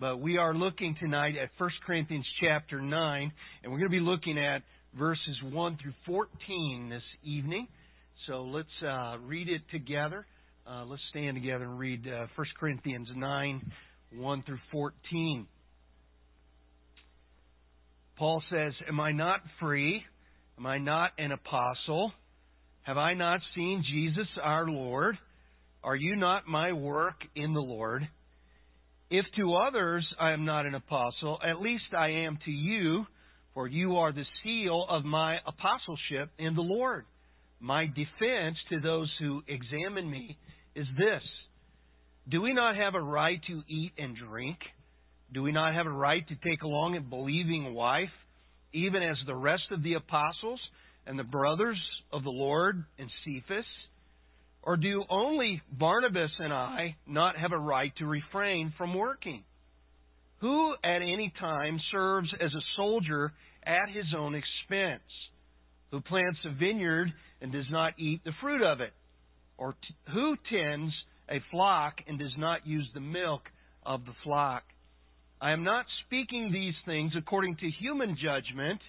But we are looking tonight at 1 Corinthians chapter 9, and we're going to be looking at verses 1 through 14 this evening. So let's uh, read it together. Uh, let's stand together and read uh, 1 Corinthians 9, 1 through 14. Paul says, Am I not free? Am I not an apostle? Have I not seen Jesus our Lord? Are you not my work in the Lord? If to others I am not an apostle, at least I am to you, for you are the seal of my apostleship in the Lord. My defense to those who examine me is this Do we not have a right to eat and drink? Do we not have a right to take along a believing wife, even as the rest of the apostles and the brothers of the Lord and Cephas? Or do only Barnabas and I not have a right to refrain from working? Who at any time serves as a soldier at his own expense? Who plants a vineyard and does not eat the fruit of it? Or t- who tends a flock and does not use the milk of the flock? I am not speaking these things according to human judgment,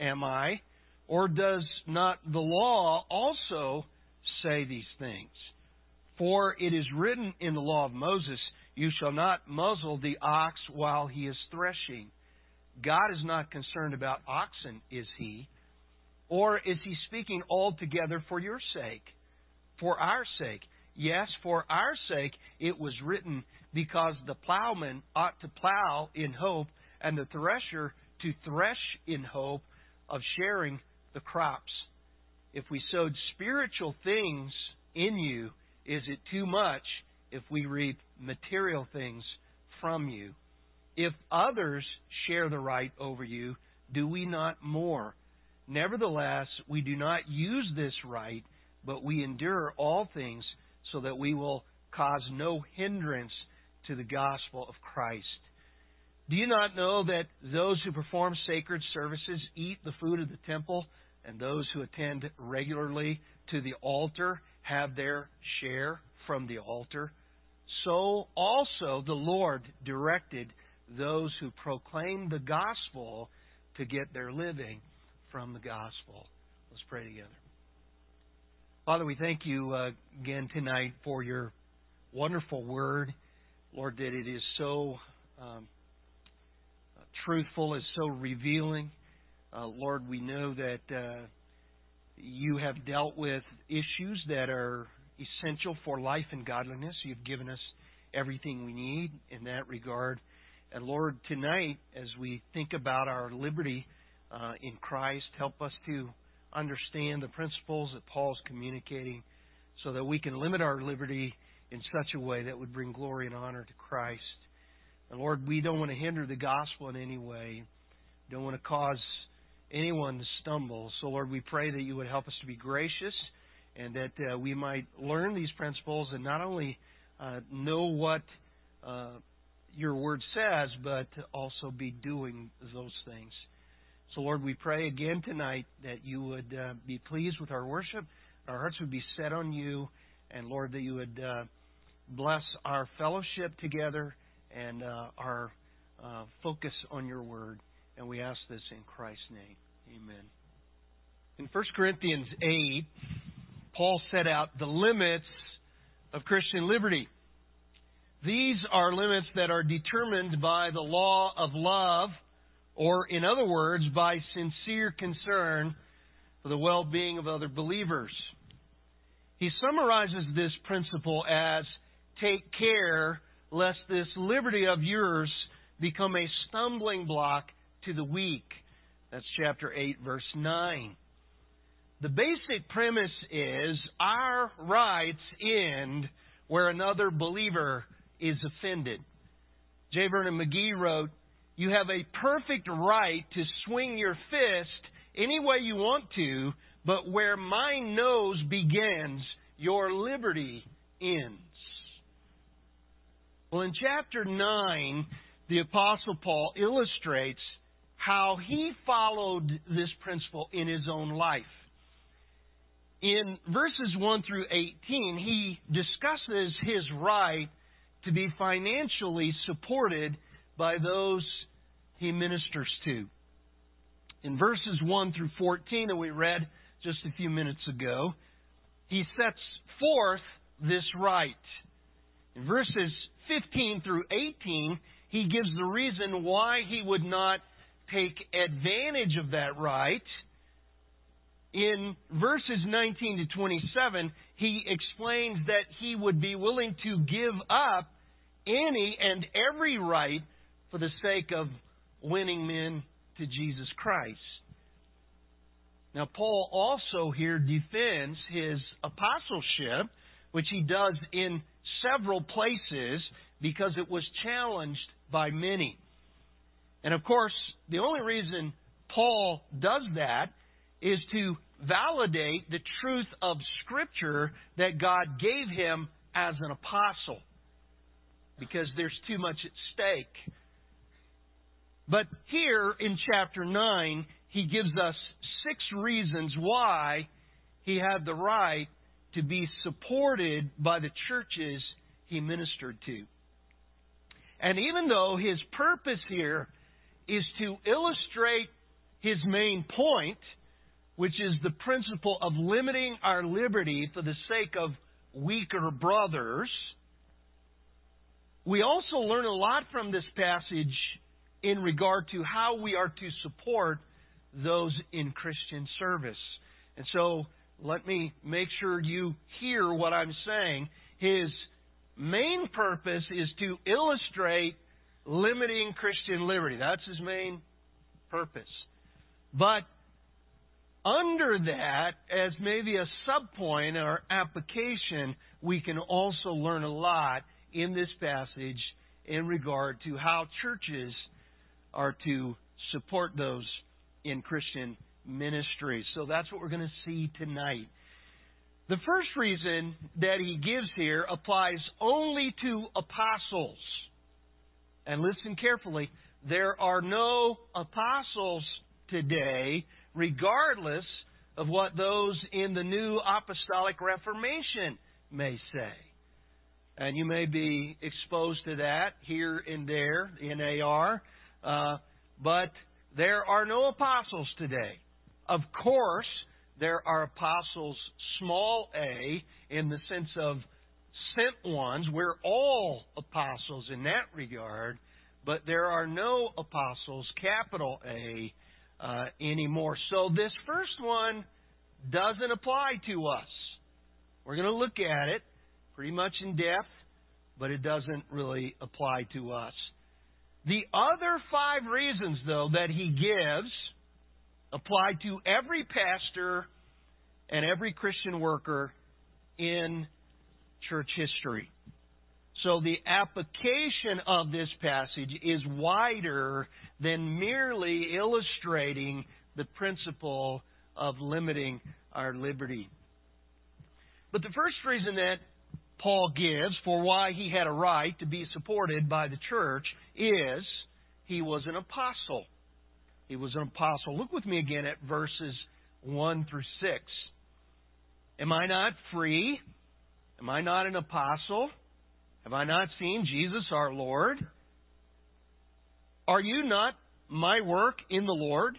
am I? Or does not the law also say these things? For it is written in the law of Moses, You shall not muzzle the ox while he is threshing. God is not concerned about oxen, is he? Or is he speaking altogether for your sake? For our sake? Yes, for our sake it was written, because the plowman ought to plow in hope, and the thresher to thresh in hope of sharing the crops. If we sowed spiritual things in you, is it too much if we reap material things from you? If others share the right over you, do we not more? Nevertheless, we do not use this right, but we endure all things so that we will cause no hindrance to the gospel of Christ. Do you not know that those who perform sacred services eat the food of the temple, and those who attend regularly to the altar have their share from the altar? So also the Lord directed those who proclaim the gospel to get their living from the gospel. Let's pray together. Father, we thank you uh, again tonight for your wonderful word. Lord, that it is so um, truthful, is so revealing. Uh, Lord, we know that uh, you have dealt with issues that are essential for life and godliness. You've given us everything we need in that regard. And Lord, tonight, as we think about our liberty uh, in Christ, help us to understand the principles that Paul's communicating so that we can limit our liberty in such a way that would bring glory and honor to Christ. And Lord, we don't want to hinder the gospel in any way. Don't want to cause anyone to stumble. So, Lord, we pray that you would help us to be gracious and that uh, we might learn these principles and not only uh, know what uh, your word says, but also be doing those things. So, Lord, we pray again tonight that you would uh, be pleased with our worship. Our hearts would be set on you. And, Lord, that you would uh, bless our fellowship together and uh, our focus on your word. And we ask this in Christ's name. Amen. In 1 Corinthians 8, Paul set out the limits of Christian liberty. These are limits that are determined by the law of love or, in other words, by sincere concern for the well being of other believers. He summarizes this principle as take care lest this liberty of yours become a stumbling block to the weak. That's chapter 8, verse 9. The basic premise is our rights end where another believer is offended. J. Vernon McGee wrote, you have a perfect right to swing your fist any way you want to, but where my nose begins, your liberty ends. Well, in chapter 9, the Apostle Paul illustrates how he followed this principle in his own life. In verses 1 through 18, he discusses his right to be financially supported by those he ministers to. In verses 1 through 14 that we read just a few minutes ago, he sets forth this right. In verses 15 through 18, he gives the reason why he would not take advantage of that right. In verses 19 to 27, he explains that he would be willing to give up any and every right for the sake of winning men to Jesus Christ. Now, Paul also here defends his apostleship, which he does in several places because it was challenged by many. And of course, the only reason Paul does that is to validate the truth of Scripture that God gave him as an apostle. Because there's too much at stake. But here in chapter 9, he gives us six reasons why he had the right to be supported by the churches he ministered to. And even though his purpose here is to illustrate his main point, which is the principle of limiting our liberty for the sake of weaker brothers, we also learn a lot from this passage in regard to how we are to support those in Christian service. And so let me make sure you hear what I'm saying. His main purpose is to illustrate limiting Christian liberty. That's his main purpose. But under that, as maybe a subpoint or application, we can also learn a lot in this passage in regard to how churches are to support those in Christian ministry. So that's what we're going to see tonight. The first reason that he gives here applies only to apostles. And listen carefully, there are no apostles today, regardless of what those in the new apostolic reformation may say. And you may be exposed to that here and there in AR. Uh, but there are no apostles today. Of course, there are apostles, small a, in the sense of sent ones. We're all apostles in that regard, but there are no apostles, capital A, uh, anymore. So this first one doesn't apply to us. We're going to look at it pretty much in depth, but it doesn't really apply to us. The other five reasons, though, that he gives apply to every pastor and every Christian worker in church history. So the application of this passage is wider than merely illustrating the principle of limiting our liberty. But the first reason that Paul gives for why he had a right to be supported by the church is he was an apostle. He was an apostle. Look with me again at verses 1 through 6. Am I not free? Am I not an apostle? Have I not seen Jesus our Lord? Are you not my work in the Lord?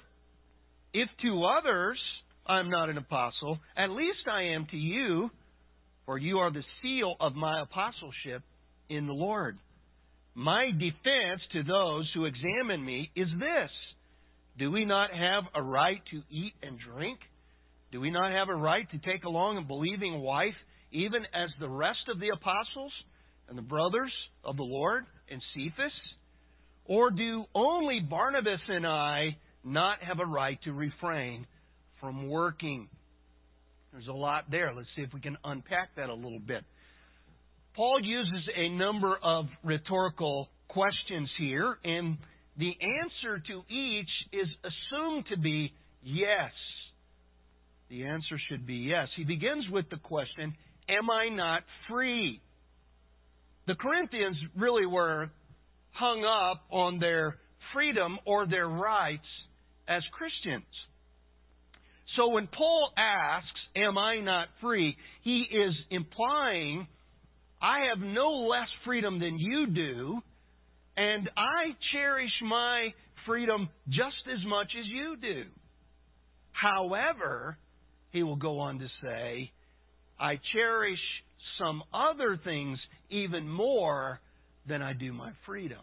If to others I'm not an apostle, at least I am to you for you are the seal of my apostleship in the Lord. My defense to those who examine me is this Do we not have a right to eat and drink? Do we not have a right to take along a believing wife, even as the rest of the apostles and the brothers of the Lord and Cephas? Or do only Barnabas and I not have a right to refrain from working? There's a lot there. Let's see if we can unpack that a little bit. Paul uses a number of rhetorical questions here, and the answer to each is assumed to be yes. The answer should be yes. He begins with the question Am I not free? The Corinthians really were hung up on their freedom or their rights as Christians. So when Paul asks, Am I not free? he is implying, I have no less freedom than you do, and I cherish my freedom just as much as you do. However, he will go on to say, I cherish some other things even more than I do my freedom.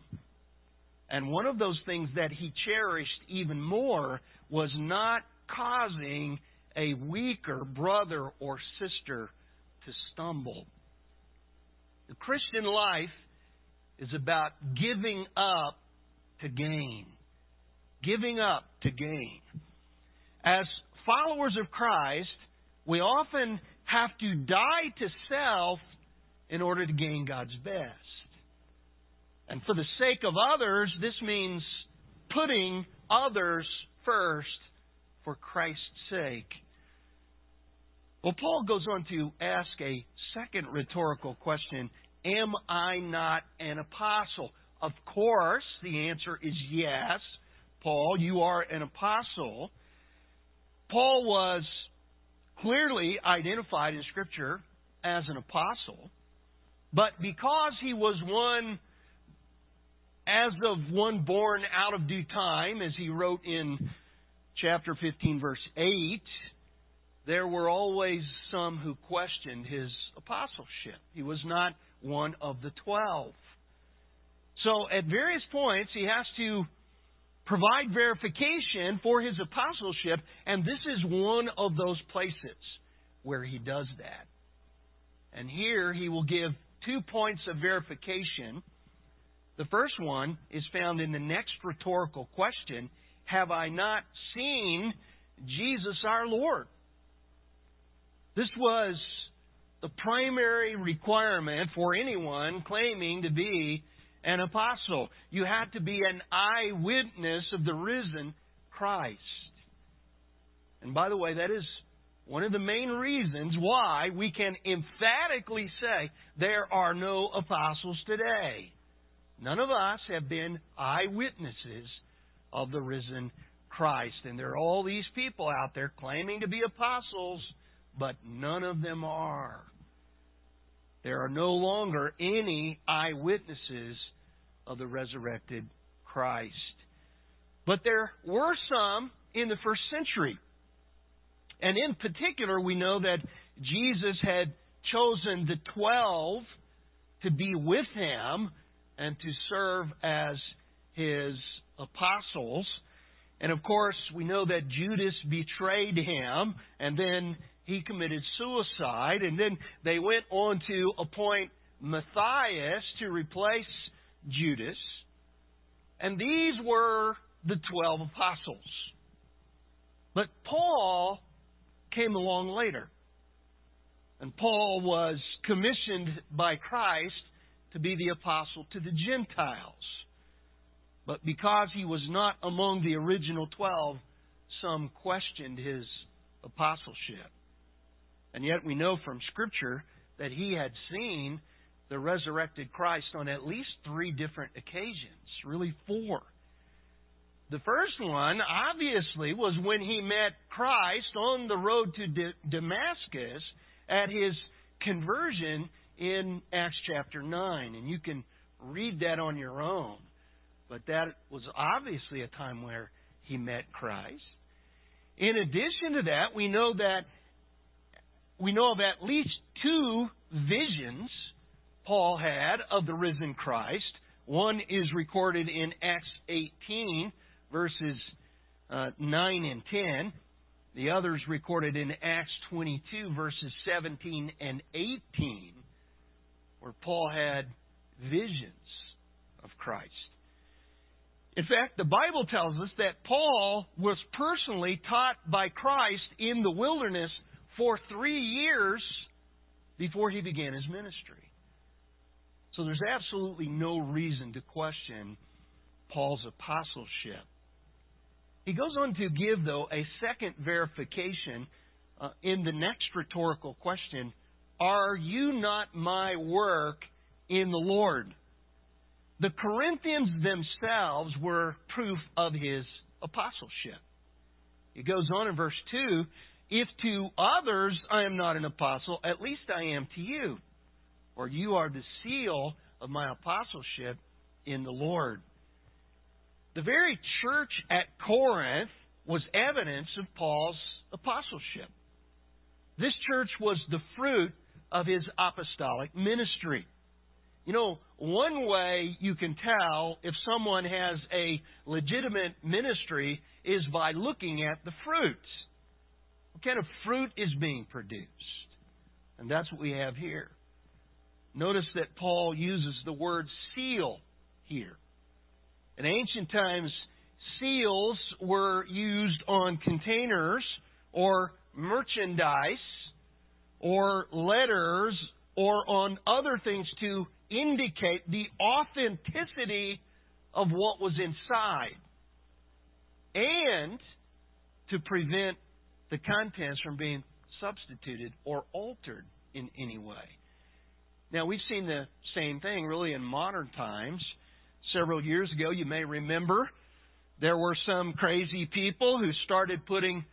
And one of those things that he cherished even more was not causing a weaker brother or sister to stumble. The Christian life is about giving up to gain. Giving up to gain. As followers of Christ, we often have to die to self in order to gain God's best. And for the sake of others, this means putting others first for Christ's sake. Well, Paul goes on to ask a second rhetorical question Am I not an apostle? Of course, the answer is yes. Paul, you are an apostle. Paul was clearly identified in Scripture as an apostle, but because he was one as of one born out of due time, as he wrote in chapter 15, verse 8, there were always some who questioned his apostleship. He was not one of the twelve. So at various points, he has to provide verification for his apostleship, and this is one of those places where he does that. And here he will give two points of verification. The first one is found in the next rhetorical question Have I not seen Jesus our Lord? This was the primary requirement for anyone claiming to be an apostle. You had to be an eyewitness of the risen Christ. And by the way, that is one of the main reasons why we can emphatically say there are no apostles today. None of us have been eyewitnesses of the risen Christ. And there are all these people out there claiming to be apostles but none of them are. There are no longer any eyewitnesses of the resurrected Christ. But there were some in the first century. And in particular, we know that Jesus had chosen the twelve to be with him and to serve as his apostles. And of course, we know that Judas betrayed him, and then he committed suicide, and then they went on to appoint Matthias to replace Judas. And these were the 12 apostles. But Paul came along later. And Paul was commissioned by Christ to be the apostle to the Gentiles. But because he was not among the original 12, some questioned his apostleship. And yet we know from Scripture that he had seen the resurrected Christ on at least three different occasions, really four. The first one, obviously, was when he met Christ on the road to Damascus at his conversion in Acts chapter 9. And you can read that on your own. But that was obviously a time where he met Christ. In addition to that, we know that we know of at least two visions Paul had of the risen Christ. One is recorded in Acts 18, verses uh, 9 and 10. The other is recorded in Acts 22, verses 17 and 18, where Paul had visions of Christ. In fact, the Bible tells us that Paul was personally taught by Christ in the wilderness for three years before he began his ministry. So there's absolutely no reason to question Paul's apostleship. He goes on to give, though, a second verification uh, in the next rhetorical question Are you not my work in the Lord? The Corinthians themselves were proof of his apostleship. He goes on in verse 2 if to others I am not an apostle, at least I am to you. For you are the seal of my apostleship in the Lord. The very church at Corinth was evidence of Paul's apostleship. This church was the fruit of his apostolic ministry. You know, one way you can tell if someone has a legitimate ministry is by looking at the fruit. What kind of fruit is being produced? And that's what we have here. Notice that Paul uses the word seal here. In ancient times, seals were used on containers or merchandise or letters or on other things to indicate the authenticity of what was inside and to prevent the contents from being substituted or altered in any way. Now, we've seen the same thing really in modern times several years ago, you may remember, there were some crazy people who started putting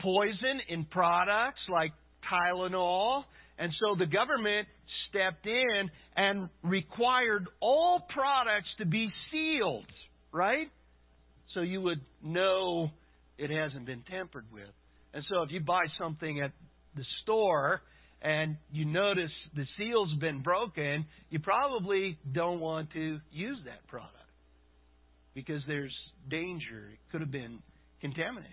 poison in products like Tylenol. And so the government stepped in and required all products to be sealed, right? So you would know it hasn't been tampered with. And so if you buy something at the store and you notice the seal's been broken, you probably don't want to use that product because there's danger. It could have been contaminated.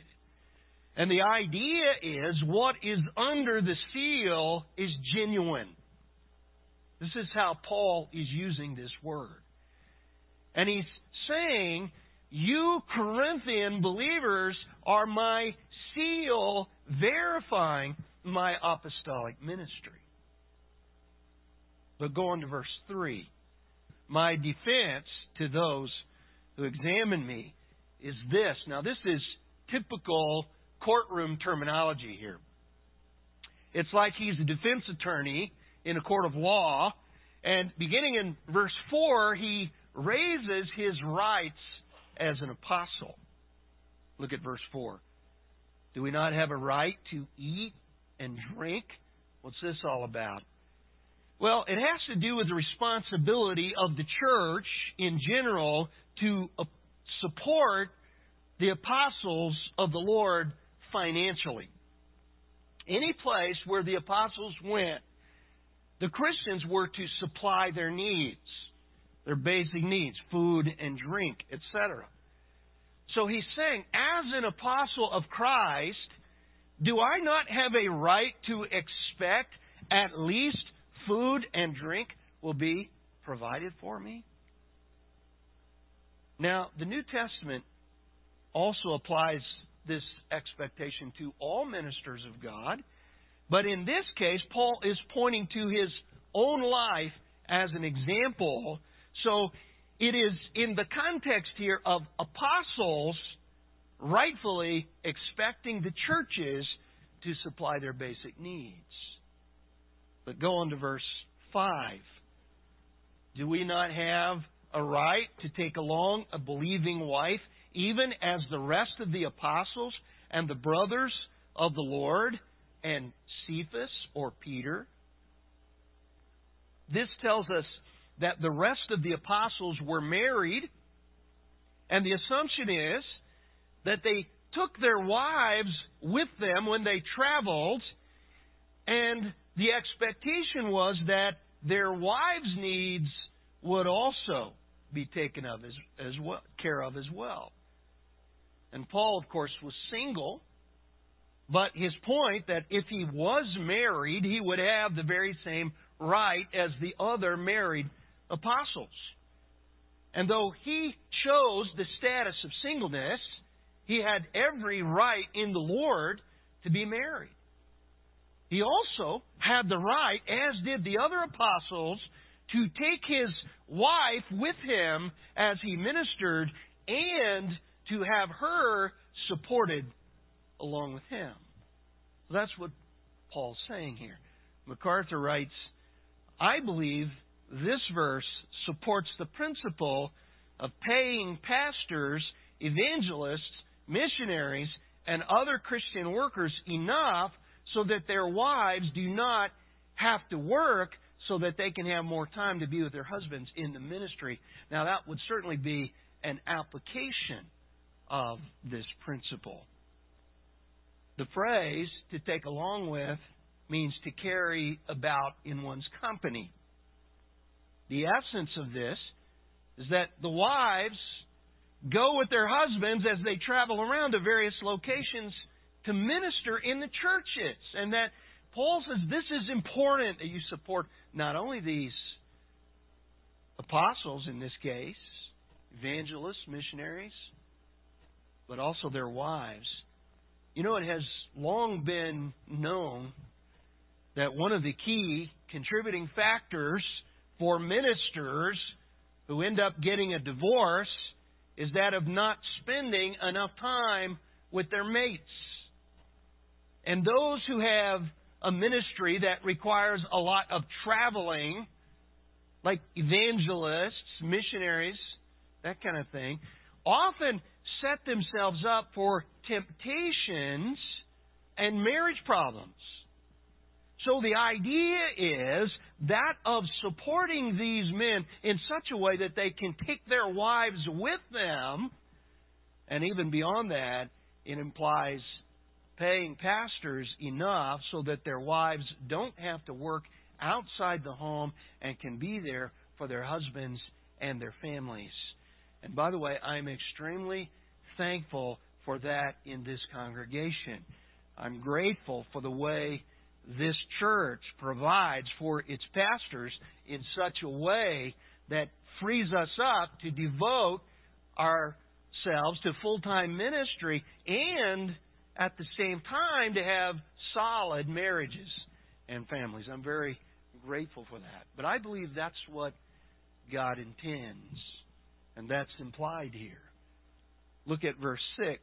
And the idea is what is under the seal is genuine. This is how Paul is using this word. And he's saying, You Corinthian believers are my seal verifying my apostolic ministry. But go on to verse 3. My defense to those who examine me is this. Now, this is typical courtroom terminology here. It's like he's a defense attorney in a court of law, and beginning in verse 4, he raises his rights as an apostle. Look at verse 4. Do we not have a right to eat and drink? What's this all about? Well, it has to do with the responsibility of the church in general to uh, support the apostles of the Lord financially. Any place where the apostles went, the Christians were to supply their needs, their basic needs, food and drink, etc. So he's saying, as an apostle of Christ, do I not have a right to expect at least food and drink will be provided for me? Now, the New Testament also applies this expectation to all ministers of God, but in this case, Paul is pointing to his own life as an example. So it is in the context here of apostles rightfully expecting the churches to supply their basic needs. But go on to verse 5. Do we not have a right to take along a believing wife, even as the rest of the apostles and the brothers of the Lord and Cephas or Peter? This tells us that the rest of the apostles were married, and the assumption is that they took their wives with them when they traveled, and the expectation was that their wives' needs would also be taken of as, as well, care of as well. And Paul, of course, was single, but his point that if he was married, he would have the very same right as the other married apostles. And though he chose the status of singleness, he had every right in the Lord to be married. He also had the right, as did the other apostles, to take his wife with him as he ministered and to have her supported along with him. That's what Paul's saying here. MacArthur writes, I believe this verse supports the principle of paying pastors, evangelists, missionaries, and other Christian workers enough so that their wives do not have to work so that they can have more time to be with their husbands in the ministry. Now, that would certainly be an application of this principle. The phrase to take along with means to carry about in one's company. The essence of this is that the wives go with their husbands as they travel around to various locations to minister in the churches. And that Paul says this is important that you support not only these apostles in this case, evangelists, missionaries, but also their wives. You know, it has long been known that one of the key contributing factors for ministers who end up getting a divorce is that of not spending enough time with their mates. And those who have a ministry that requires a lot of traveling, like evangelists, missionaries, that kind of thing, often set themselves up for temptations and marriage problems. So the idea is that of supporting these men in such a way that they can take their wives with them, and even beyond that, it implies paying pastors enough so that their wives don't have to work outside the home and can be there for their husbands and their families. And by the way, I'm extremely thankful for that in this congregation. I'm grateful for the way this church provides for its pastors in such a way that frees us up to devote ourselves to full time ministry and at the same time to have solid marriages and families. I'm very grateful for that. But I believe that's what God intends, and that's implied here. Look at verse 6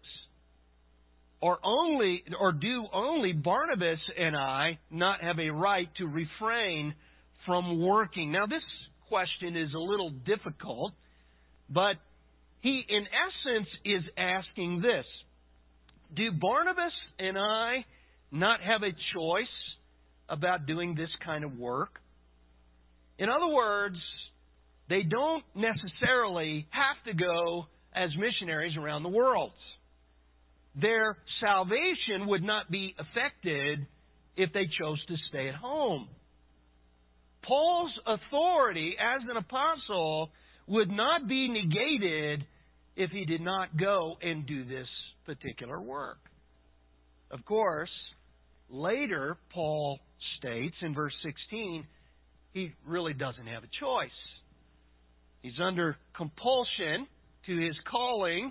or only or do only Barnabas and I not have a right to refrain from working? Now this question is a little difficult, but he in essence is asking this. Do Barnabas and I not have a choice about doing this kind of work? In other words, they don't necessarily have to go as missionaries around the world their salvation would not be affected if they chose to stay at home. Paul's authority as an apostle would not be negated if he did not go and do this particular work. Of course, later, Paul states in verse 16, he really doesn't have a choice. He's under compulsion to his calling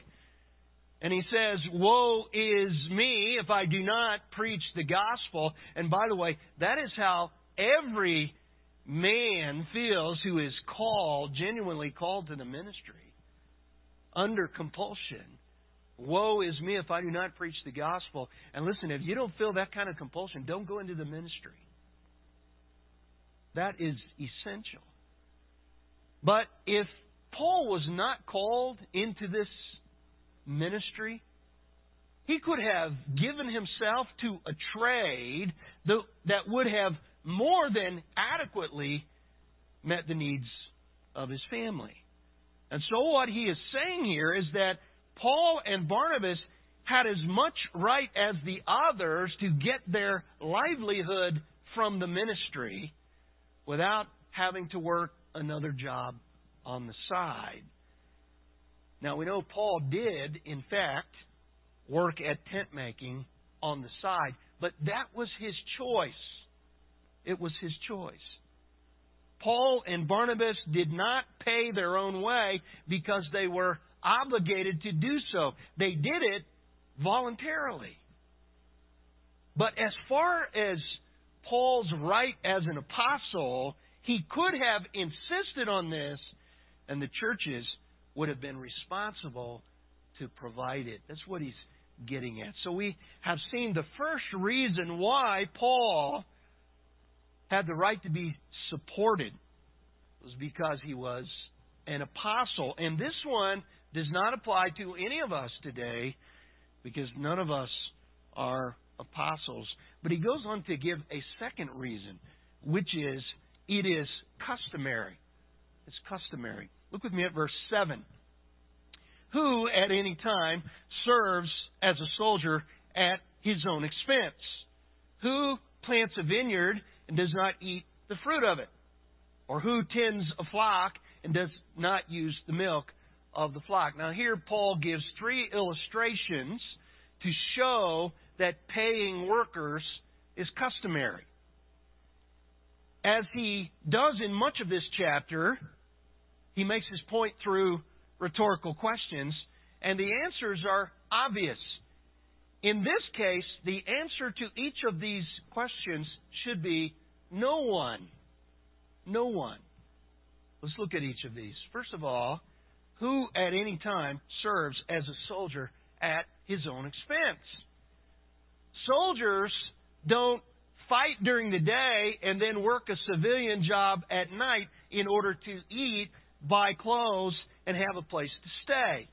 and he says, Woe is me if I do not preach the gospel. And by the way, that is how every man feels who is called, genuinely called to the ministry, under compulsion. Woe is me if I do not preach the gospel. And listen, if you don't feel that kind of compulsion, don't go into the ministry. That is essential. But if Paul was not called into this ministry. He could have given himself to a trade that would have more than adequately met the needs of his family. And so, what he is saying here is that Paul and Barnabas had as much right as the others to get their livelihood from the ministry without having to work another job on the side. Now, we know Paul did, in fact, work at tent making on the side, but that was his choice. It was his choice. Paul and Barnabas did not pay their own way because they were obligated to do so. They did it voluntarily. But as far as Paul's right as an apostle, he could have insisted on this, and the churches would have been responsible to provide it. That's what he's getting at. So we have seen the first reason why Paul had the right to be supported was because he was an apostle. And this one does not apply to any of us today because none of us are apostles. But he goes on to give a second reason, which is it is customary. It's customary. Look with me at verse 7. Who at any time serves as a soldier at his own expense? Who plants a vineyard and does not eat the fruit of it? Or who tends a flock and does not use the milk of the flock? Now, here Paul gives three illustrations to show that paying workers is customary. As he does in much of this chapter, he makes his point through rhetorical questions, and the answers are obvious. In this case, the answer to each of these questions should be no one. No one. Let's look at each of these. First of all, who at any time serves as a soldier at his own expense? Soldiers don't fight during the day and then work a civilian job at night in order to eat, buy clothes, and have a place to stay.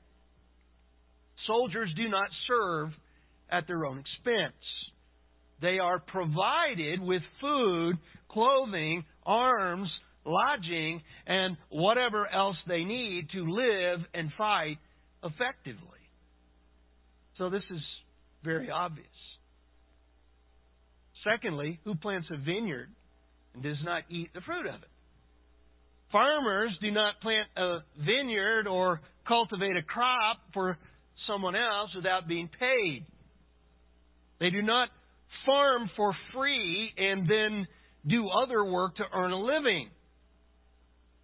Soldiers do not serve at their own expense. They are provided with food, clothing, arms, lodging, and whatever else they need to live and fight effectively. So this is very obvious. Secondly, who plants a vineyard and does not eat the fruit of it? Farmers do not plant a vineyard or cultivate a crop for someone else without being paid. They do not farm for free and then do other work to earn a living.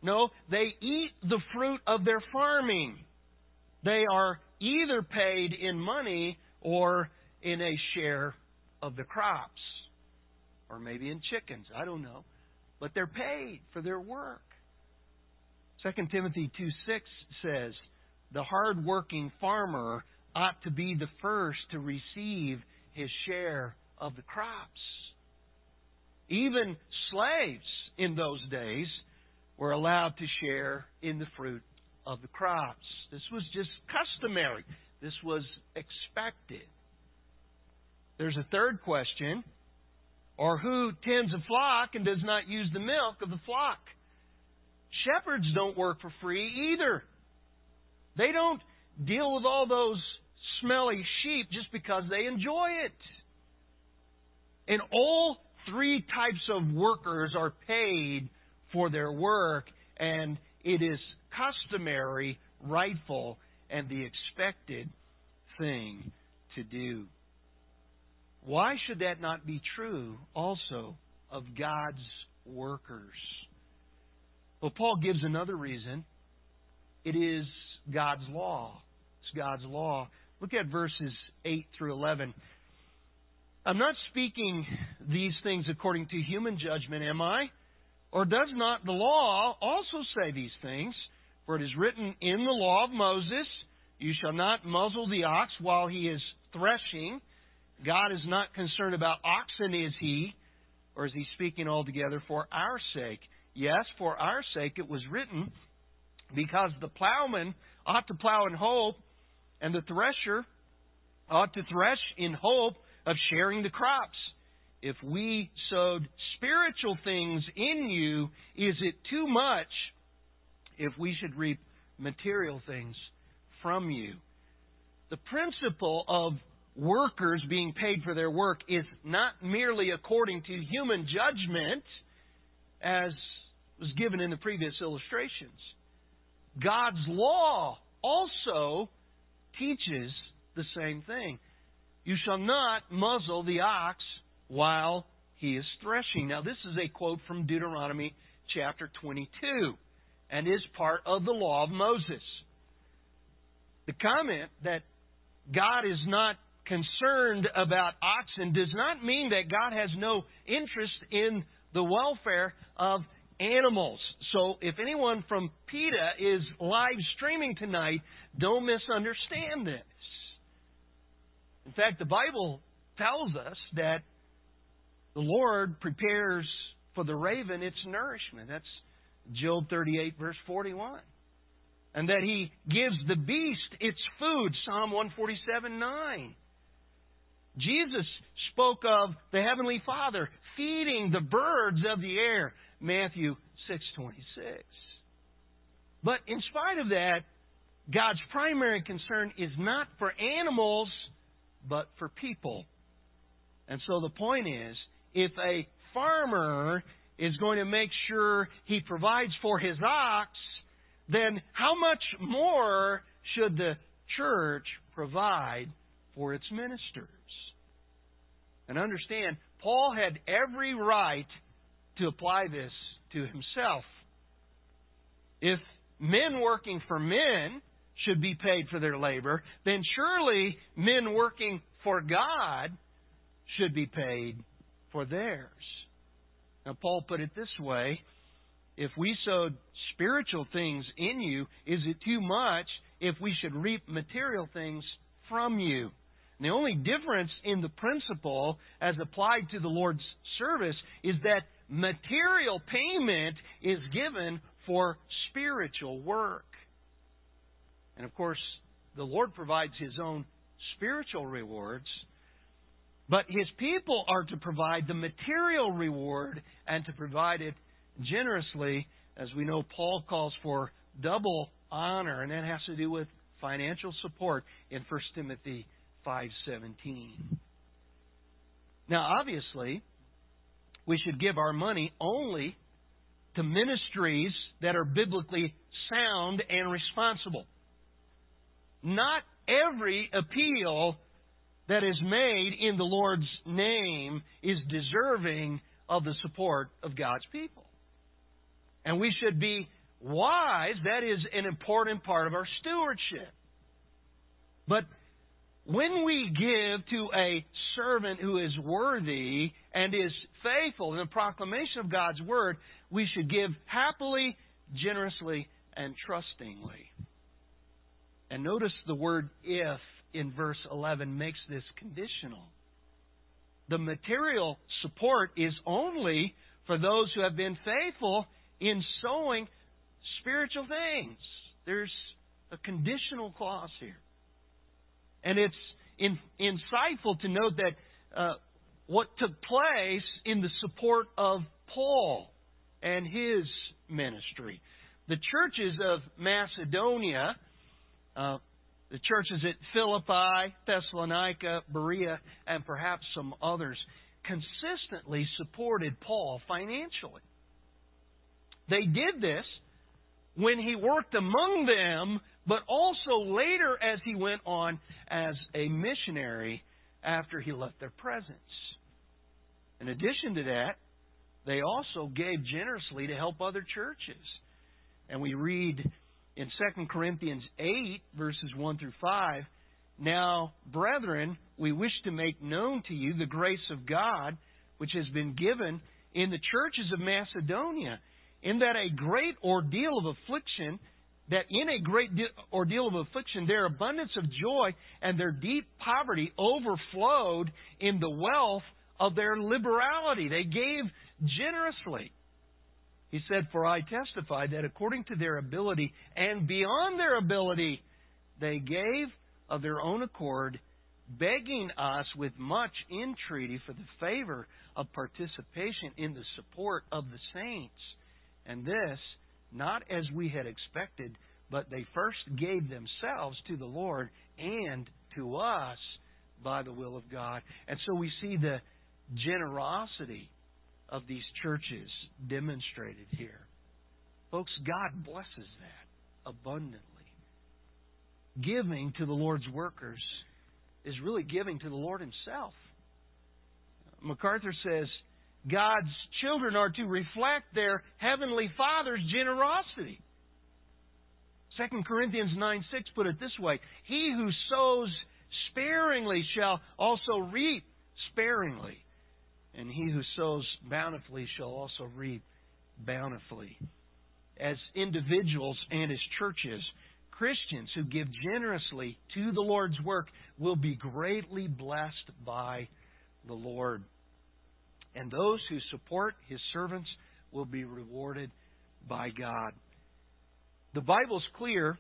No, they eat the fruit of their farming. They are either paid in money or in a share of the crops. Or maybe in chickens. I don't know. But they're paid for their work. 2 Timothy 2 6 says, The hard-working farmer ought to be the first to receive his share of the crops. Even slaves in those days were allowed to share in the fruit of the crops. This was just customary, this was expected. There's a third question or who tends a flock and does not use the milk of the flock? Shepherds don't work for free either. They don't deal with all those smelly sheep just because they enjoy it. And all three types of workers are paid for their work, and it is customary, rightful, and the expected thing to do. Why should that not be true also of God's workers? Well, Paul gives another reason. It is God's law. It's God's law. Look at verses 8 through 11. I'm not speaking these things according to human judgment, am I? Or does not the law also say these things? For it is written in the law of Moses, You shall not muzzle the ox while he is threshing. God is not concerned about oxen, is he? Or is he speaking altogether for our sake? Yes, for our sake it was written, because the plowman ought to plow in hope, and the thresher ought to thresh in hope of sharing the crops. If we sowed spiritual things in you, is it too much if we should reap material things from you? The principle of workers being paid for their work is not merely according to human judgment, as was given in the previous illustrations. God's law also teaches the same thing. You shall not muzzle the ox while he is threshing. Now, this is a quote from Deuteronomy chapter 22 and is part of the law of Moses. The comment that God is not concerned about oxen does not mean that God has no interest in the welfare of animals. So if anyone from PETA is live streaming tonight, don't misunderstand this. In fact, the Bible tells us that the Lord prepares for the raven its nourishment. That's Job 38, verse 41. And that he gives the beast its food, Psalm 147, 9. Jesus spoke of the Heavenly Father feeding the birds of the air. Matthew 6:26. But in spite of that, God's primary concern is not for animals, but for people. And so the point is, if a farmer is going to make sure he provides for his ox, then how much more should the church provide for its ministers? And understand, Paul had every right to apply this to himself. If men working for men should be paid for their labor, then surely men working for God should be paid for theirs. Now, Paul put it this way if we sowed spiritual things in you, is it too much if we should reap material things from you? And the only difference in the principle as applied to the Lord's service is that material payment is given for spiritual work. And of course, the Lord provides His own spiritual rewards, but His people are to provide the material reward and to provide it generously. As we know, Paul calls for double honor, and that has to do with financial support in 1 Timothy 5:17. Now, obviously, we should give our money only to ministries that are biblically sound and responsible. Not every appeal that is made in the Lord's name is deserving of the support of God's people. And we should be wise. That is an important part of our stewardship. But when we give to a servant who is worthy and is faithful in the proclamation of God's word, we should give happily, generously, and trustingly. And notice the word if in verse 11 makes this conditional. The material support is only for those who have been faithful in sowing spiritual things. There's a conditional clause here. And it's in, insightful to note that uh, what took place in the support of Paul and his ministry. The churches of Macedonia, uh, the churches at Philippi, Thessalonica, Berea, and perhaps some others, consistently supported Paul financially. They did this when he worked among them but also later as he went on as a missionary after he left their presence. In addition to that, they also gave generously to help other churches. And we read in 2 Corinthians 8, verses 1 through 5 Now, brethren, we wish to make known to you the grace of God which has been given in the churches of Macedonia, in that a great ordeal of affliction that in a great ordeal of affliction, their abundance of joy and their deep poverty overflowed in the wealth of their liberality. They gave generously. He said, For I testify that according to their ability and beyond their ability, they gave of their own accord, begging us with much entreaty for the favor of participation in the support of the saints. And this, not as we had expected, but they first gave themselves to the Lord and to us by the will of God. And so we see the generosity of these churches demonstrated here. Folks, God blesses that abundantly. Giving to the Lord's workers is really giving to the Lord Himself. MacArthur says, God's children are to reflect their Heavenly Father's generosity. 2 Corinthians 9 6 put it this way He who sows sparingly shall also reap sparingly, and he who sows bountifully shall also reap bountifully. As individuals and as churches, Christians who give generously to the Lord's work will be greatly blessed by the Lord and those who support his servants will be rewarded by God. The Bible's clear.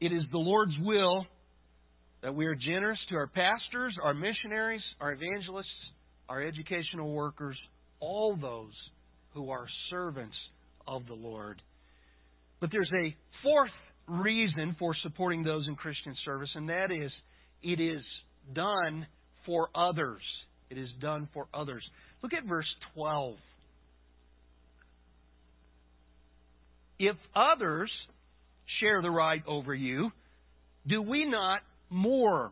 It is the Lord's will that we are generous to our pastors, our missionaries, our evangelists, our educational workers, all those who are servants of the Lord. But there's a fourth reason for supporting those in Christian service, and that is it is done for others. It is done for others. Look at verse 12. If others share the right over you, do we not more?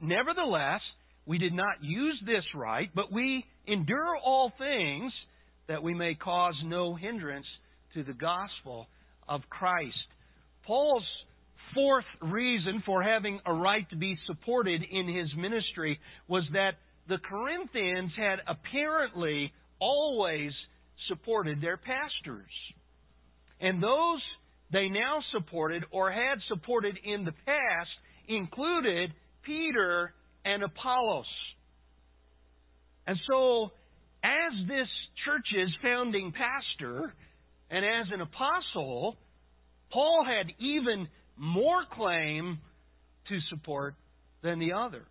Nevertheless, we did not use this right, but we endure all things that we may cause no hindrance to the gospel of Christ. Paul's fourth reason for having a right to be supported in his ministry was that the Corinthians had apparently always supported their pastors. And those they now supported or had supported in the past included Peter and Apollos. And so, as this church's founding pastor and as an apostle, Paul had even more claim to support than the others.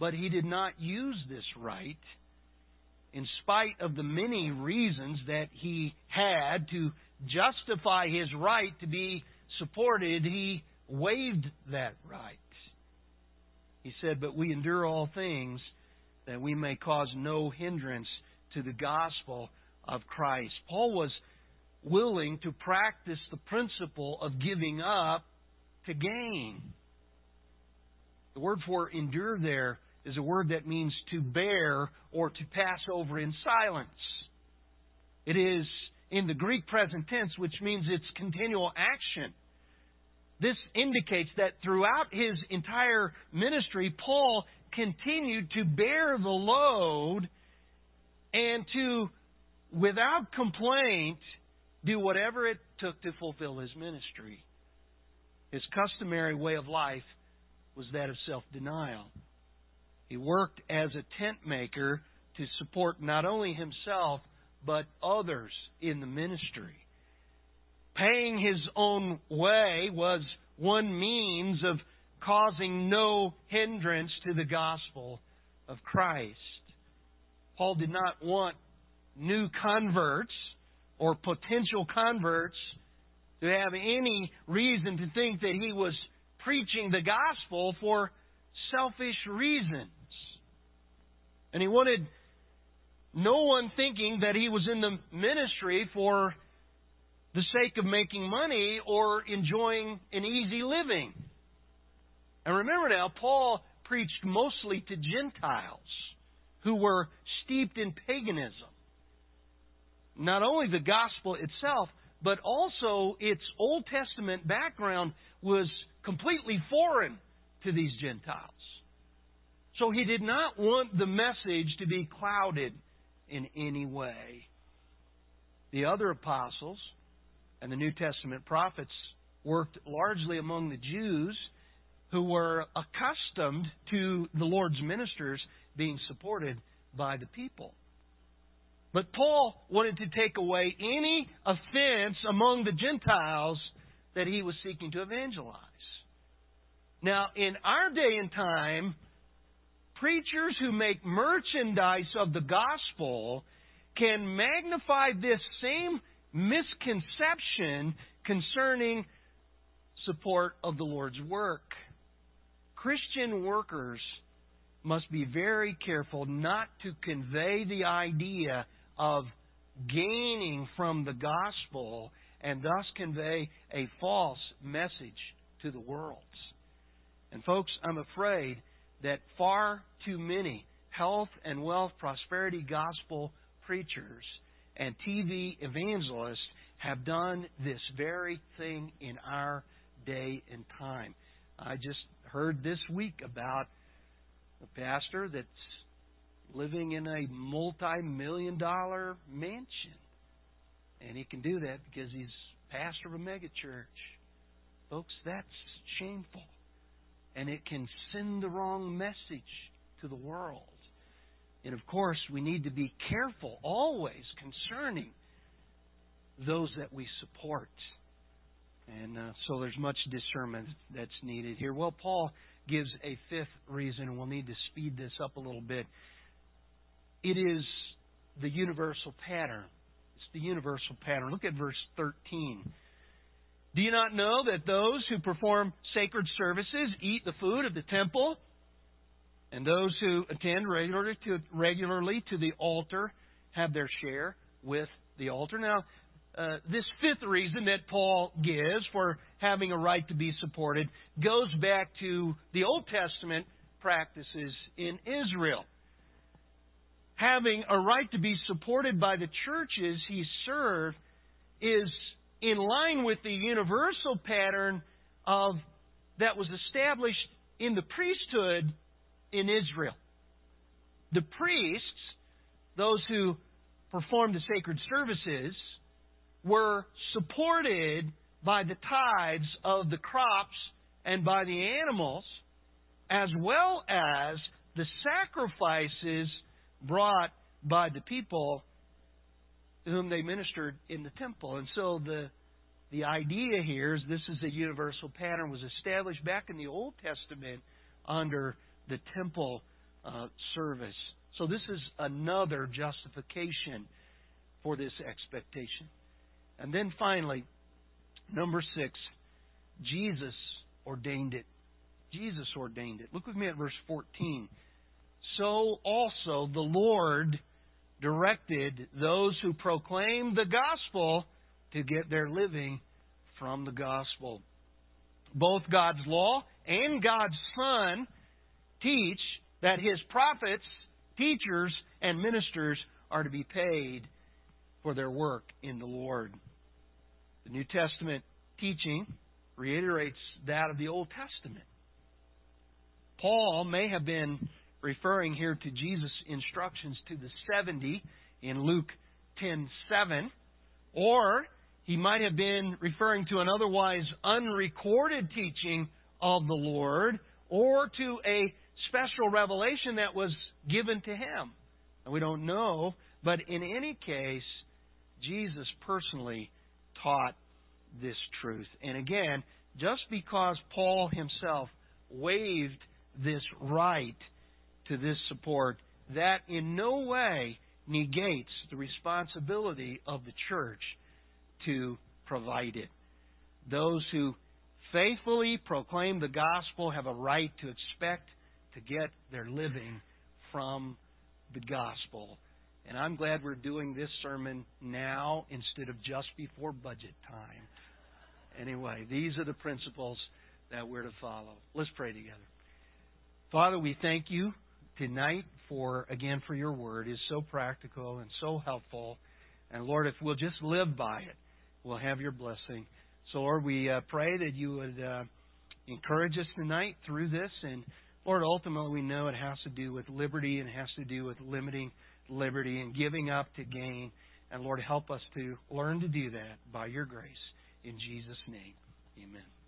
But he did not use this right in spite of the many reasons that he had to justify his right to be supported, he waived that right. He said, But we endure all things that we may cause no hindrance to the gospel of Christ. Paul was willing to practice the principle of giving up to gain. The word for endure there is a word that means to bear or to pass over in silence. It is in the Greek present tense, which means it's continual action. This indicates that throughout his entire ministry, Paul continued to bear the load and to, without complaint, do whatever it took to fulfill his ministry. His customary way of life was that of self denial. He worked as a tent maker to support not only himself, but others in the ministry. Paying his own way was one means of causing no hindrance to the gospel of Christ. Paul did not want new converts or potential converts to have any reason to think that he was preaching the gospel for selfish reasons. And he wanted no one thinking that he was in the ministry for the sake of making money or enjoying an easy living. And remember now, Paul preached mostly to Gentiles who were steeped in paganism. Not only the gospel itself, but also its Old Testament background was completely foreign to these Gentiles. So he did not want the message to be clouded in any way. The other apostles and the New Testament prophets worked largely among the Jews who were accustomed to the Lord's ministers being supported by the people. But Paul wanted to take away any offense among the Gentiles that he was seeking to evangelize. Now, in our day and time, preachers who make merchandise of the gospel can magnify this same misconception concerning support of the Lord's work. Christian workers must be very careful not to convey the idea of gaining from the gospel and thus convey a false message to the world. And folks, I'm afraid that far too many health and wealth prosperity gospel preachers and TV evangelists have done this very thing in our day and time. I just heard this week about a pastor that's living in a multi million dollar mansion. And he can do that because he's pastor of a megachurch. Folks, that's shameful and it can send the wrong message to the world. And of course, we need to be careful always concerning those that we support. And uh, so there's much discernment that's needed here. Well, Paul gives a fifth reason, and we'll need to speed this up a little bit. It is the universal pattern. It's the universal pattern. Look at verse 13. Do you not know that those who perform sacred services eat the food of the temple, and those who attend regularly to, regularly to the altar have their share with the altar? Now, uh, this fifth reason that Paul gives for having a right to be supported goes back to the Old Testament practices in Israel. Having a right to be supported by the churches he served is in line with the universal pattern of that was established in the priesthood in Israel. The priests, those who performed the sacred services, were supported by the tithes of the crops and by the animals, as well as the sacrifices brought by the people whom they ministered in the temple. And so the the idea here is this is a universal pattern was established back in the Old Testament under the temple uh, service. So this is another justification for this expectation. And then finally, number six, Jesus ordained it. Jesus ordained it. Look with me at verse 14. So also the Lord directed those who proclaim the gospel to get their living from the gospel. Both God's law and God's Son teach that His prophets, teachers, and ministers are to be paid for their work in the Lord. The New Testament teaching reiterates that of the Old Testament. Paul may have been referring here to Jesus' instructions to the 70 in Luke 10:7 or he might have been referring to an otherwise unrecorded teaching of the Lord or to a special revelation that was given to him. And we don't know, but in any case, Jesus personally taught this truth. And again, just because Paul himself waived this right to this support, that in no way negates the responsibility of the church to provide it. Those who faithfully proclaim the gospel have a right to expect to get their living from the gospel. And I'm glad we're doing this sermon now instead of just before budget time. Anyway, these are the principles that we're to follow. Let's pray together. Father, we thank you tonight for, again, for your word. is so practical and so helpful. And Lord, if we'll just live by it, we'll have your blessing. So, Lord, we uh, pray that you would uh, encourage us tonight through this. And, Lord, ultimately, we know it has to do with liberty and it has to do with limiting liberty and giving up to gain. And, Lord, help us to learn to do that by your grace. In Jesus' name, amen.